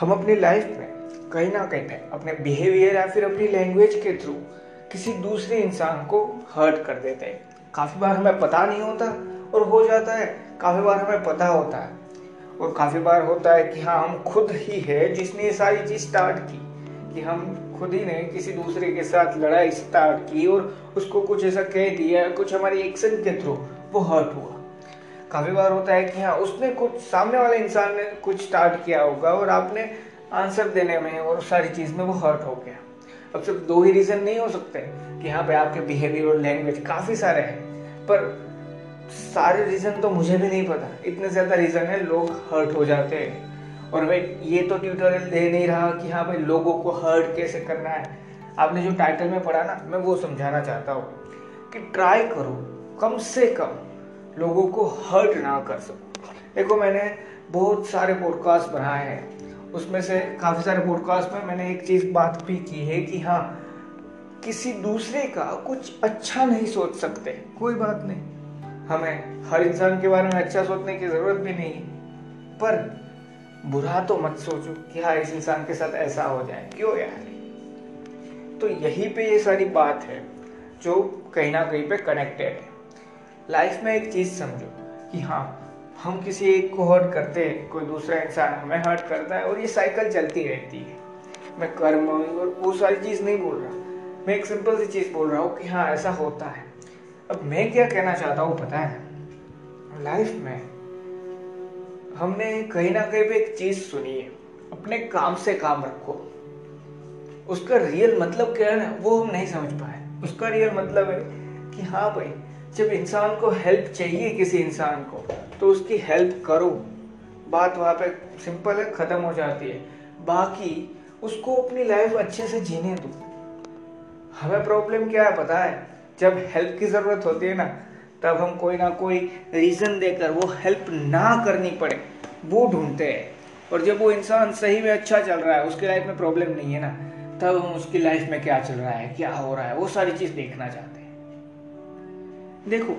हम अपनी लाइफ में कहीं ना कहीं अपने बिहेवियर या फिर अपनी लैंग्वेज के थ्रू किसी दूसरे इंसान को हर्ट कर देते हैं। काफ़ी बार हमें पता नहीं होता और हो जाता है। काफ़ी बार हमें पता होता है। और काफ़ी बार होता है कि हाँ हम खुद ही है जिसने ये सारी चीज़ स्टार्ट की, कि हम खुद ही ने किसी दूसरे के साथ लड़ाई स्टार्ट की और उसको कुछ ऐसा कह दिया, कुछ हमारे एक्शन के थ्रू वो हर्ट हुआ। काफ़ी बार होता है कि हाँ उसने कुछ, सामने वाले इंसान ने कुछ स्टार्ट किया होगा और आपने आंसर देने में और सारी चीज़ में वो हर्ट हो गया। अब सिर्फ़ दो ही रीज़न नहीं हो सकते कि यहाँ पे आपके बिहेवियर और लैंग्वेज काफ़ी सारे हैं। पर सारे रीज़न तो मुझे भी नहीं पता। इतने ज़्यादा रीज़न है, लोग हर्ट हो जाते हैं। और भाई, ये तो ट्यूटोरियल दे नहीं रहा कि हाँ भाई, लोगों को हर्ट कैसे करना है। आपने जो टाइटल में पढ़ा ना, मैं वो समझाना चाहता हूँ कि ट्राई करो, कम से कम। लोगों को हर्ट ना कर सको। देखो, मैंने बहुत सारे पॉडकास्ट बनाए हैं। उसमें से काफ़ी सारे पॉडकास्ट में मैंने एक चीज़ बात भी की है कि हाँ किसी दूसरे का कुछ अच्छा नहीं सोच सकते। कोई बात नहीं। हमें हर इंसान के बारे में अच्छा सोचने की ज़रूरत भी नहीं है। पर बुरा तो मत सोचो कि हाँ इस इंसान के साथ ऐसा हो जाए। क्यों यार? तो यही पे ये सारी बात है जो कहीं ना कहीं पे कनेक्टेड है। लाइफ में एक चीज़ समझो कि हाँ हम किसी एक को हर्ट करते हैं, कोई दूसरा इंसान हमें हर्ट करता है और ये साइकिल चलती रहती है। मैं कर्म और वो सारी चीज़ नहीं बोल रहा। मैं एक सिंपल सी चीज़ बोल रहा हूँ कि हाँ ऐसा होता है। अब मैं क्या कहना चाहता हूँ, पता है? लाइफ में हमने कहीं ना कहीं पे एक चीज़ सुनी है, अपने काम से काम रखो। उसका रियल मतलब क्या है ना वो हम नहीं समझ पाए। उसका रियल मतलब है कि हाँ भाई जब इंसान को हेल्प चाहिए किसी इंसान को तो उसकी हेल्प करो। बात वहाँ पे सिंपल है, ख़त्म हो जाती है। बाकी, उसको अपनी लाइफ अच्छे से जीने दो। हमें प्रॉब्लम क्या है पता है? जब हेल्प की ज़रूरत होती है ना, तब हम कोई ना कोई रीज़न देकर वो हेल्प ना करनी पड़े। वो ढूंढते हैं। और जब वो इंसान सही में अच्छा चल रहा है, उसकी लाइफ में प्रॉब्लम नहीं है ना, तब हम उसकी लाइफ में क्या चल रहा है, क्या हो रहा है, वो सारी चीज़ देखना चाहते हैं। देखो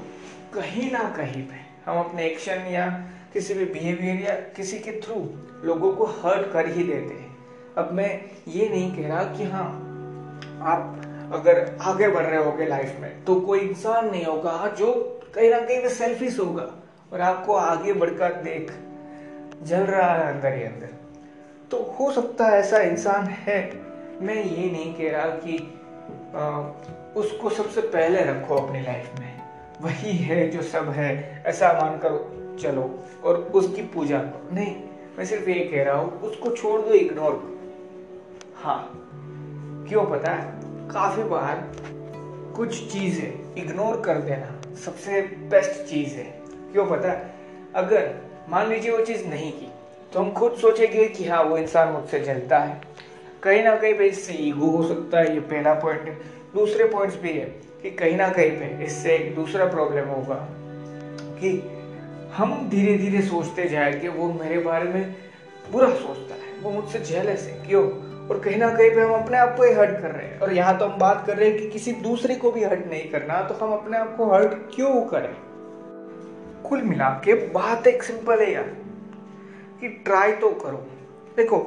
कहीं ना कहीं पे हम अपने एक्शन या किसी भी बिहेवियर या किसी के थ्रू लोगों को हर्ट कर ही देते हैं। अब मैं ये नहीं कह रहा कि हाँ आप अगर आगे बढ़ रहे होगे लाइफ में तो कोई इंसान नहीं होगा जो कहीं ना कहीं सेल्फिश होगा और आपको आगे बढ़कर देख जल रहा है अंदर ही अंदर। तो हो सकता है ऐसा इंसान है मैं ये नहीं कह रहा कि आ, उसको सबसे पहले रखो अपनी लाइफ में। वही है जो सब है, ऐसा मानकर चलो और उसकी पूजा करो। नहीं, मैं सिर्फ़ ये कह रहा हूँ, उसको छोड़ दो इग्नोर करो। हाँ क्यों पता है? काफ़ी बार कुछ चीज़ें इग्नोर कर देना सबसे बेस्ट चीज़ है। क्यों पता है? अगर मान लीजिए वो चीज़ नहीं की तो हम खुद सोचेंगे कि हाँ वो इंसान मुझसे जलता है। कहीं ना कहीं पे इससे ईगो हो सकता है, ये पहला पॉइंट है। दूसरे पॉइंट्स भी है। कि कहीं ना कहीं पे इससे एक दूसरा प्रॉब्लम होगा कि हम धीरे धीरे सोचते जाए कि वो मेरे बारे में बुरा सोचता है। वो मुझसे जेलस है। क्यों? और कहीं ना कहीं पे हम अपने आप को ही हर्ट कर रहे हैं। और यहाँ तो हम बात कर रहे हैं कि किसी दूसरे को भी हर्ट नहीं करना तो हम अपने आप को हर्ट क्यों करें? कुल मिला के बात एक सिंपल है यार, कि ट्राई तो करो। देखो,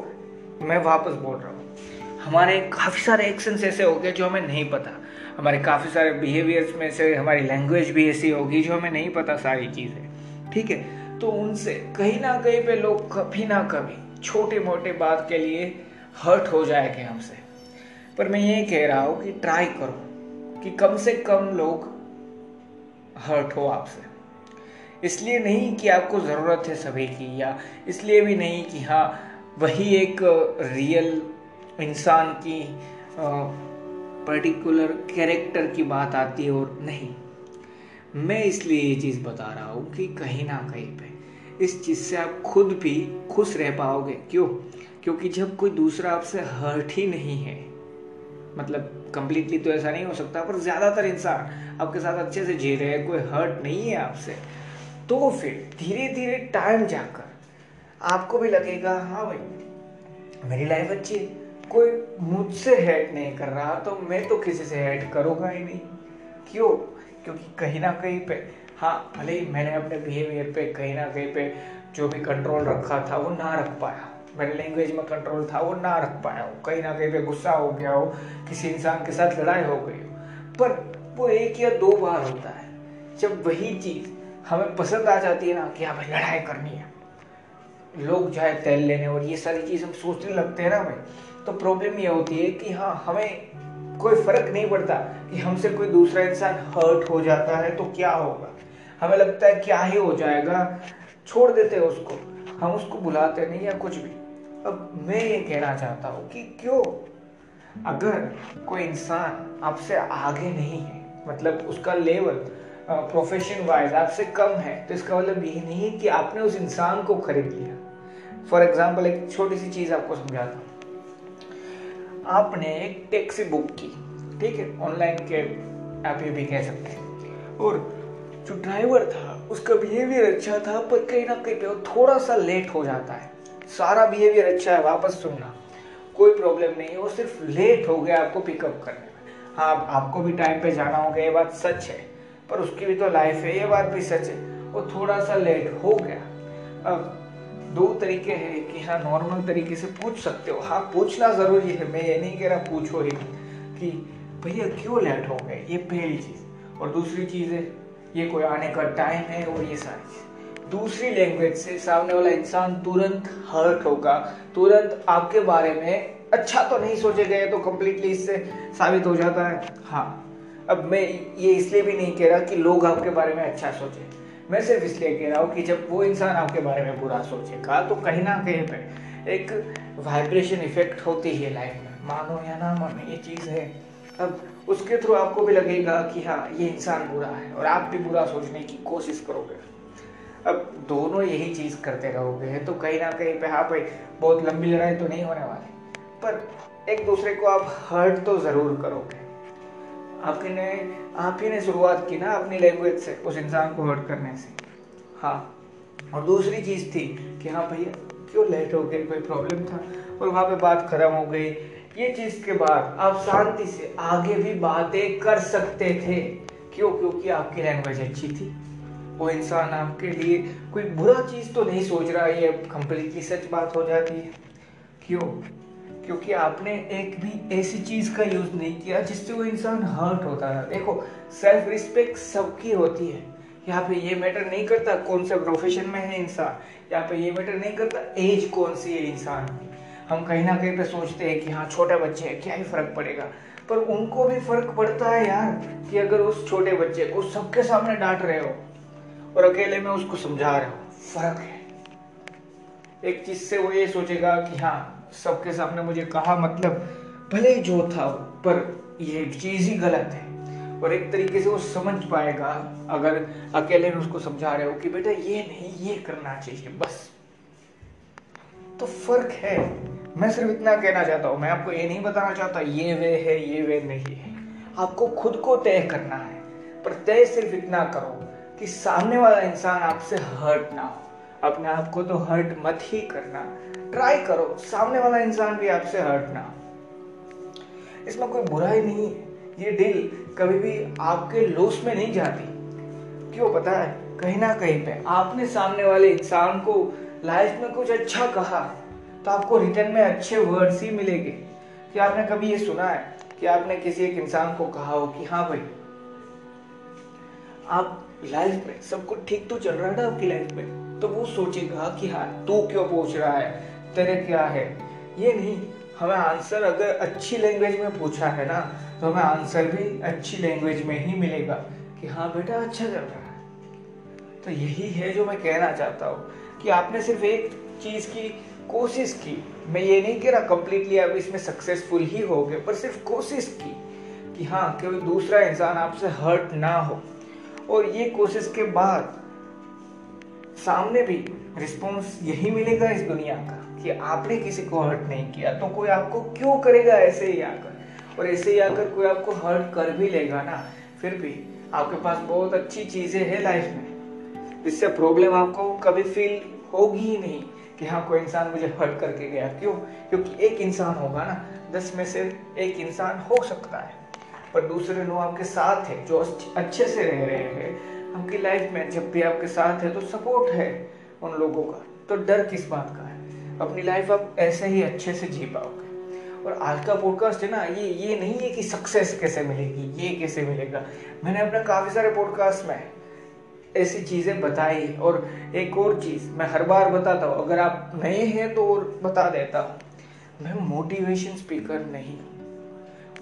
मैं वापस बोल रहा हूँ। हमारे काफ़ी सारे एक्शंस ऐसे हो गए जो हमें नहीं पता। हमारे काफ़ी सारे बिहेवियर्स में से, हमारी लैंग्वेज भी ऐसी होगी जो हमें नहीं पता सारी चीज़ें। ठीक है? तो उनसे कहीं ना कहीं पे लोग कभी ना कभी छोटे मोटे बात के लिए हर्ट हो जाएँगे हमसे। पर मैं ये कह रहा हूँ कि ट्राई करो कि कम से कम लोग हर्ट हो आपसे। इसलिए नहीं कि आपको ज़रूरत है सभी की या इसलिए भी नहीं कि हाँ वही एक रियल इंसान की पर्टिकुलर कैरेक्टर की बात आती है और नहीं। मैं इसलिए ये चीज़ बता रहा हूँ कि कहीं ना कहीं पे इस चीज़ से आप खुद भी खुश रह पाओगे। क्यों? क्योंकि जब कोई दूसरा आपसे हर्ट ही नहीं है मतलब कंप्लीटली तो ऐसा नहीं हो सकता, पर ज़्यादातर इंसान आपके साथ अच्छे से जी रहे हैं, कोई हर्ट नहीं है आपसे तो फिर धीरे धीरे टाइम जाकर आपको भी लगेगा हाँ भाई, मेरी लाइफ अच्छी है। कोई मुझसे हेट नहीं कर रहा तो मैं तो किसी से हेट करूँगा ही नहीं। क्यों? क्योंकि कहीं ना कहीं पे हाँ भले ही मैंने अपने बिहेवियर पे कहीं ना कहीं पे जो भी कंट्रोल रखा था, वो ना रख पाया। मेरे लैंग्वेज में कंट्रोल था, वो ना रख पाया हो। कहीं ना कहीं पे गुस्सा हो गया हो, किसी इंसान के साथ लड़ाई हो गई हो। पर वो एक या दो बार होता है, जब वही चीज़ हमें पसंद आ जाती है ना कि हाँ भाई, लड़ाई करनी है। लोग जाए तेल लेने और ये सारी चीज़ हम सोचने लगते हैं ना भाई तो प्रॉब्लम ये होती है कि हाँ हमें कोई फ़र्क नहीं पड़ता कि हमसे कोई दूसरा इंसान हर्ट हो जाता है तो क्या होगा। हमें लगता है क्या ही हो जाएगा। छोड़ देते हैं उसको। हम उसको बुलाते नहीं या कुछ भी। अब मैं ये कहना चाहता हूँ कि क्यों? अगर कोई इंसान आपसे आगे नहीं है मतलब उसका लेवल प्रोफेशन वाइज आपसे कम है तो इसका मतलब ये नहीं है कि आपने उस इंसान को खरीद लिया। फॉर एग्ज़ाम्पल एक छोटी सी चीज़ आपको समझाता हूँ। आपने एक टैक्सी बुक की, ठीक है? ऑनलाइन के आप ये भी कह सकते हैं। और जो ड्राइवर था, उसका बिहेवियर अच्छा था, पर कहीं ना कहीं पे वो थोड़ा सा लेट हो जाता है। सारा बिहेवियर अच्छा है, वापस सुनना। कोई प्रॉब्लम नहीं वो सिर्फ़ लेट हो गया आपको पिकअप करने में। हाँ आपको भी टाइम पे जाना होगा, ये बात सच है। पर उसकी भी तो लाइफ है, ये बात भी सच है। वो थोड़ा सा लेट हो गया। अब दो तरीके हैं कि हाँ नॉर्मल तरीके से पूछ सकते हो। हाँ पूछना ज़रूरी है। मैं ये नहीं कह रहा पूछो ही कि भैया क्यों लेट हो गए? ये पहली चीज़। और दूसरी चीज़ है, ये कोई आने का टाइम है और ये सारी चीज़। दूसरी लैंग्वेज से सामने वाला इंसान तुरंत हर्ट होगा। तुरंत आपके बारे में अच्छा तो नहीं सोचे गए तो कम्प्लीटली इससे साबित हो जाता है। हाँ अब मैं ये इसलिए भी नहीं कह रहा कि लोग आपके बारे में अच्छा सोचे। मैं सिर्फ़ इसलिए कह रहा हूँ कि जब वो इंसान आपके बारे में बुरा सोचेगा तो कहीं ना कहीं पर एक वाइब्रेशन इफ़ेक्ट होती है लाइफ में। मानो या ना मानो, ये चीज़ है। अब उसके थ्रू आपको भी लगेगा कि हाँ ये इंसान बुरा है और आप भी बुरा सोचने की कोशिश करोगे। अब दोनों यही चीज़ करते रहोगे तो कहीं ना कहीं पे हाँ भाई, बहुत लंबी लड़ाई तो नहीं होने वाली। पर एक दूसरे को आप हर्ट तो ज़रूर करोगे। आपने आप ही ने शुरुआत की ना अपनी लैंग्वेज से, उस इंसान को हर्ट करने से। हाँ। और दूसरी चीज़ थी कि हाँ भैया, क्यों लेट हो गए? कोई प्रॉब्लम था? और वहाँ पे बात खत्म हो गई। ये चीज़ के बाद आप शांति से आगे भी बातें कर सकते थे। क्यों? क्योंकि आपकी लैंग्वेज अच्छी थी। वो इंसान आपके लिए कोई बुरा चीज़ तो नहीं सोच रहा, ये कंप्लीटली सच बात हो जाती है। क्यों? क्योंकि आपने एक भी ऐसी चीज़ का यूज़ नहीं किया जिससे वो इंसान हर्ट होता है। देखो सेल्फ रिस्पेक्ट सबकी होती है। यहाँ पे ये मैटर नहीं करता कौन से प्रोफेशन में है इंसान। यहाँ पे ये मैटर नहीं करता एज कौन सी है इंसान की। हम कहीं ना कहीं पे सोचते हैं कि हाँ छोटे बच्चे हैं, क्या ही फ़र्क पड़ेगा। पर उनको भी फ़र्क पड़ता है यार कि अगर उस छोटे बच्चे को सबके सामने डांट रहे हो और अकेले में उसको समझा रहे हो, फ़र्क है। एक चीज़ से वो ये सोचेगा कि हाँ सबके सामने मुझे कहा मतलब भले जो था, पर ये चीज़ ही गलत है। और एक तरीके से वो समझ पाएगा, अगर अकेले में उसको समझा रहे हो कि बेटा ये नहीं, ये करना चाहिए, बस। तो फ़र्क है। मैं सिर्फ़ इतना कहना चाहता हूँ, मैं आपको ये नहीं बताना चाहता, ये वे है, ये वे नहीं है। आपको खुद को तय करना है, पर तय सिर्फ़ इतना करो कि सामने वाला इंसान आपसे हर्ट ना हो। अपने आप को तो हर्ट मत ही करना। ट्राई करो। सामने वाला इंसान भी आपसे हर्ट ना। इसमें कोई बुराई नहीं है। ये दिल कभी भी आपके लॉस में नहीं जाती। क्यों पता है? कहीं ना कहीं पे। आपने सामने वाले इंसान को लाइफ में कुछ अच्छा कहा तो आपको रिटर्न में अच्छे वर्ड्स ही मिलेंगे। कि आपने कभी ये सुना है कि आपने किसी एक इंसान को कहा हो कि हाँ भाई, आप लाइफ में सब कुछ ठीक तो चल रहा था आपकी लाइफ में? तो वो सोचेगा कि हाँ तू क्यों पूछ रहा है? तेरे क्या है? ये नहीं, हमें आंसर अगर अच्छी लैंग्वेज में पूछा है ना तो हमें आंसर भी अच्छी लैंग्वेज में ही मिलेगा कि हाँ बेटा अच्छा चल रहा है। तो यही है जो मैं कहना चाहता हूँ कि आपने सिर्फ़ एक चीज़ की कोशिश की। मैं ये नहीं कह रहा कंप्लीटली आप इसमें सक्सेसफुल ही हो गए पर सिर्फ़ कोशिश की कि हाँ कोई दूसरा इंसान आपसे हर्ट ना हो। और ये कोशिश के बाद सामने भी रिस्पॉन्स यही मिलेगा इस दुनिया का, कि आपने किसी को हर्ट नहीं किया तो कोई आपको क्यों करेगा ऐसे ही आकर? और ऐसे ही आकर कोई आपको हर्ट कर भी लेगा ना, फिर भी आपके पास बहुत अच्छी चीज़ें हैं लाइफ में। जिससे प्रॉब्लम आपको कभी फील होगी ही नहीं कि हाँ कोई इंसान मुझे हर्ट करके गया। क्यों? क्योंकि एक इंसान होगा ना, दस में से एक इंसान हो सकता है। पर दूसरे लोग आपके साथ है, जो अच्छे से रह रहे हैं आपकी लाइफ में जब भी आपके साथ है तो सपोर्ट है उन लोगों का। तो डर किस बात का है? अपनी लाइफ आप ऐसे ही अच्छे से जी पाओगे। और आज का पॉडकास्ट है ना, ये ये नहीं है कि सक्सेस कैसे मिलेगी, ये कैसे मिलेगा। मैंने अपने काफ़ी सारे पॉडकास्ट में ऐसी चीज़ें बताई। और एक और चीज़ मैं हर बार बताता हूँ, अगर आप नए हैं तो और बता देता हूँ। मैं मोटिवेशन स्पीकर नहीं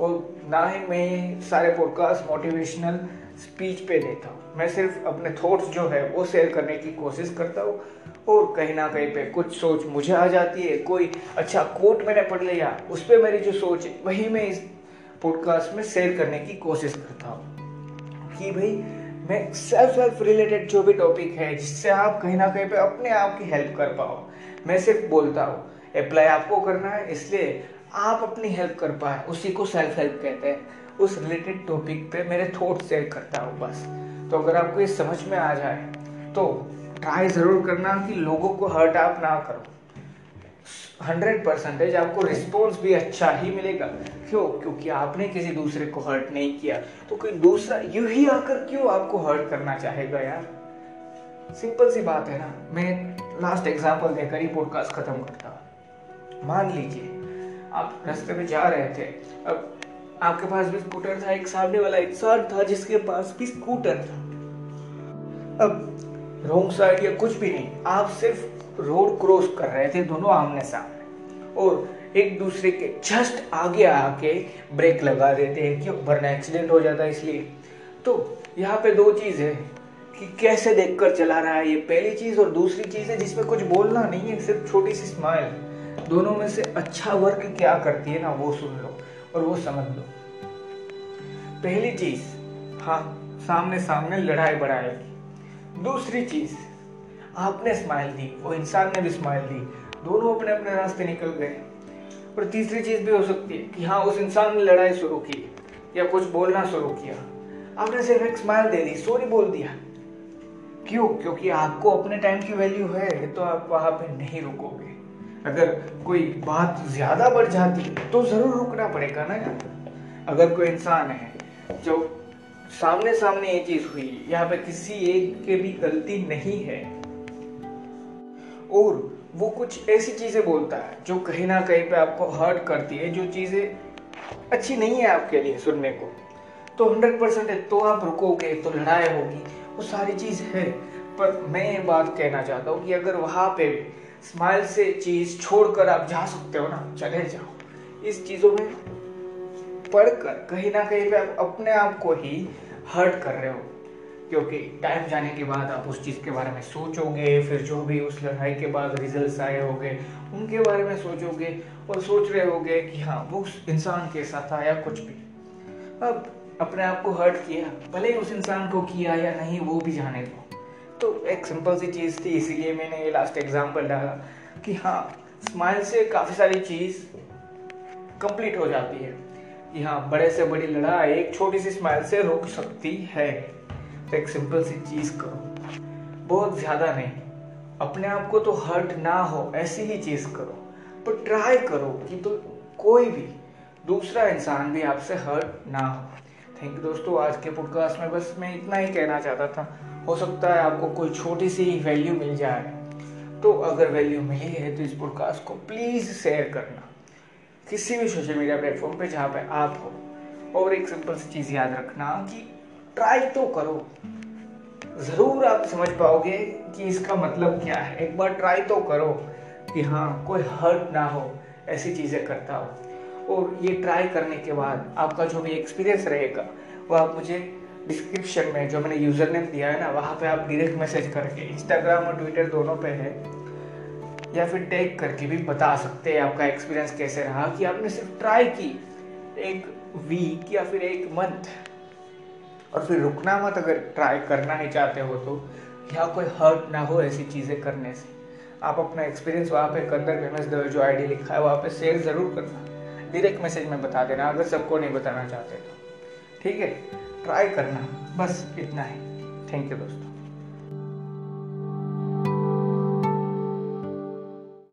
और ना ही मैं सारे पॉडकास्ट मोटिवेशनल स्पीच पे देता हूँ मैं सिर्फ़ अपने थॉट्स जो है, वो शेयर करने की कोशिश करता हूँ। और कहीं ना कहीं पे कुछ सोच मुझे आ जाती है। कोई अच्छा कोट मैंने पढ़ लिया, उस पर मेरी जो सोच है, वही मैं इस पॉडकास्ट में शेयर करने की कोशिश करता हूँ। कि भाई, मैं सेल्फ हेल्प रिलेटेड जो भी टॉपिक है, जिससे आप कहीं ना कहीं पे अपने आप की हेल्प कर पाओ। मैं सिर्फ़ बोलता हूँ अप्लाई आपको करना है, इसलिए आप अपनी हेल्प कर पाए, उसी को सेल्फ हेल्प कहते हैं। उस रिलेटेड टॉपिक पे मेरे थॉट शेयर करता हूँ बस। तो अगर आपको ये समझ में आ जाए तो ट्राई ज़रूर करना कि लोगों को हर्ट आप ना करो। हंड्रेड परसेंटेज आपको रिस्पॉन्स भी अच्छा ही मिलेगा। क्यों? क्योंकि आपने किसी दूसरे को हर्ट नहीं किया। तो कोई दूसरा, यू ही आकर क्यों आपको हर्ट करना चाहेगा यार? सिंपल सी बात है ना। मैं लास्ट एग्ज़ाम्पल देकर ही पॉडकास्ट खत्म करता। मान लीजिए आप रास्ते में जा रहे थे। अब आपके पास भी स्कूटर था, एक सामने वाला इंसान था जिसके पास भी स्कूटर था। अब रोंग साइड या कुछ भी नहीं, आप सिर्फ़ रोड क्रॉस कर रहे थे दोनों आमने सामने। और एक दूसरे के जस्ट आगे आके ब्रेक लगा देते हैं क्यों वरना एक्सीडेंट हो जाता है इसलिए। तो यहाँ पे दो चीज़ है कि कैसे देखकर चला रहा है ये पहली चीज़ और दूसरी चीज़ है जिसमें कुछ बोलना नहीं है, सिर्फ़ छोटी सी स्माइल दोनों में से अच्छा वर्क क्या करती है ना, वो सुन लो और वो समझ लो। पहली चीज़ हाँ सामने सामने लड़ाई बढ़ाएगी। दूसरी चीज़, आपने स्माइल दी, वो इंसान ने भी स्माइल दी, दोनों अपने अपने रास्ते निकल गए। और तीसरी चीज़ भी हो सकती है कि हाँ उस इंसान ने लड़ाई शुरू की या कुछ बोलना शुरू किया। आपने सिर्फ़ एक स्माइल दे दी सॉरी बोल दिया। क्यों? क्योंकि आपको अपने टाइम की वैल्यू है तो आप वहाँ पे नहीं रुकोगे। अगर कोई बात ज़्यादा बढ़ जाती है तो ज़रूर रुकना पड़ेगा ना यार। अगर कोई इंसान है, जो सामने सामने ये चीज़ हुई, यहाँ पे किसी एक के भी गलती नहीं है, और वो कुछ ऐसी चीज़ें बोलता है, जो कहीं ना कहीं पे आपको हर्ट करती है, जो चीज़ें अच्छी नहीं है आपके लिए सुनने को तो हंड्रेड परसेंट तो आप रुकोगे तो लड़ाई होगी, वो सारी चीज़ है। पर मैं ये बात कहना चाहता हूँ कि अगर वहाँ पे भी स्माइल से चीज़ छोड़कर आप जा सकते हो ना, चले जाओ। इस चीज़ों में पढ़कर कहीं ना कहीं पे आप अपने आप को ही हर्ट कर रहे हो। क्योंकि टाइम जाने के बाद आप उस चीज़ के बारे में सोचोगे, फिर जो भी उस लड़ाई के बाद रिजल्ट्स आए होंगे, उनके बारे में सोचोगे और सोच रहे होगे कि हाँ वो उस इंसान के साथ आया कुछ भी। अब अपने आप को हर्ट किया, भले ही उस इंसान को किया या नहीं, वो भी जाने दो। तो एक सिंपल सी चीज़ थी, इसीलिए मैंने ये लास्ट एग्ज़ाम्पल डाला कि हाँ स्माइल से काफ़ी सारी चीज़ कंप्लीट हो जाती है। कि हाँ बड़े से बड़ी लड़ाई एक छोटी सी स्माइल से रुक सकती है। तो एक सिंपल सी चीज़ करो बहुत ज़्यादा नहीं। अपने आप को तो हर्ट ना हो, ऐसी ही चीज़ करो। पर ट्राई करो कि तो कोई भी दूसरा इंसान भी आपसे हर्ट ना हो। थैंक यू दोस्तों, आज के पॉडकास्ट में बस मैं इतना ही कहना चाहता था। हो सकता है आपको कोई छोटी सी वैल्यू मिल जाए। तो अगर वैल्यू मिली है तो इस पॉडकास्ट को प्लीज़ शेयर करना। किसी भी सोशल मीडिया प्लेटफॉर्म पे जहाँ पे आप हो। और एक सिंपल सी चीज़ याद रखना कि ट्राई तो करो। ज़रूर आप समझ पाओगे कि इसका मतलब क्या है। एक बार ट्राई तो करो कि हाँ कोई हर्ट ना हो, ऐसी चीज़ें करता हो। और ये ट्राई करने के बाद आपका जो भी एक्सपीरियंस रहेगा, वो आप मुझे डिस्क्रिप्शन में जो मैंने यूज़र नेम दिया है ना, वहाँ पे आप डायरेक्ट मैसेज करके इंस्टाग्राम और ट्विटर दोनों पे है, या फिर टैग करके भी बता सकते हैं आपका एक्सपीरियंस कैसे रहा, कि आपने सिर्फ़ ट्राई की एक वीक या फिर एक मंथ और फिर रुकना मत अगर ट्राई करना ही चाहते हो तो या कोई हर्ट ना हो ऐसी चीज़ें करने से। आप अपना एक्सपीरियंस वहाँ पे कंदर फ़ेमस जो आईडी लिखा है, वहाँ पे शेयर ज़रूर करना। डायरेक्ट मैसेज में बता देना, अगर सबको नहीं बताना चाहते तो। ठीक है? ट्राई करना। बस इतना ही। थैंक यू दोस्तों।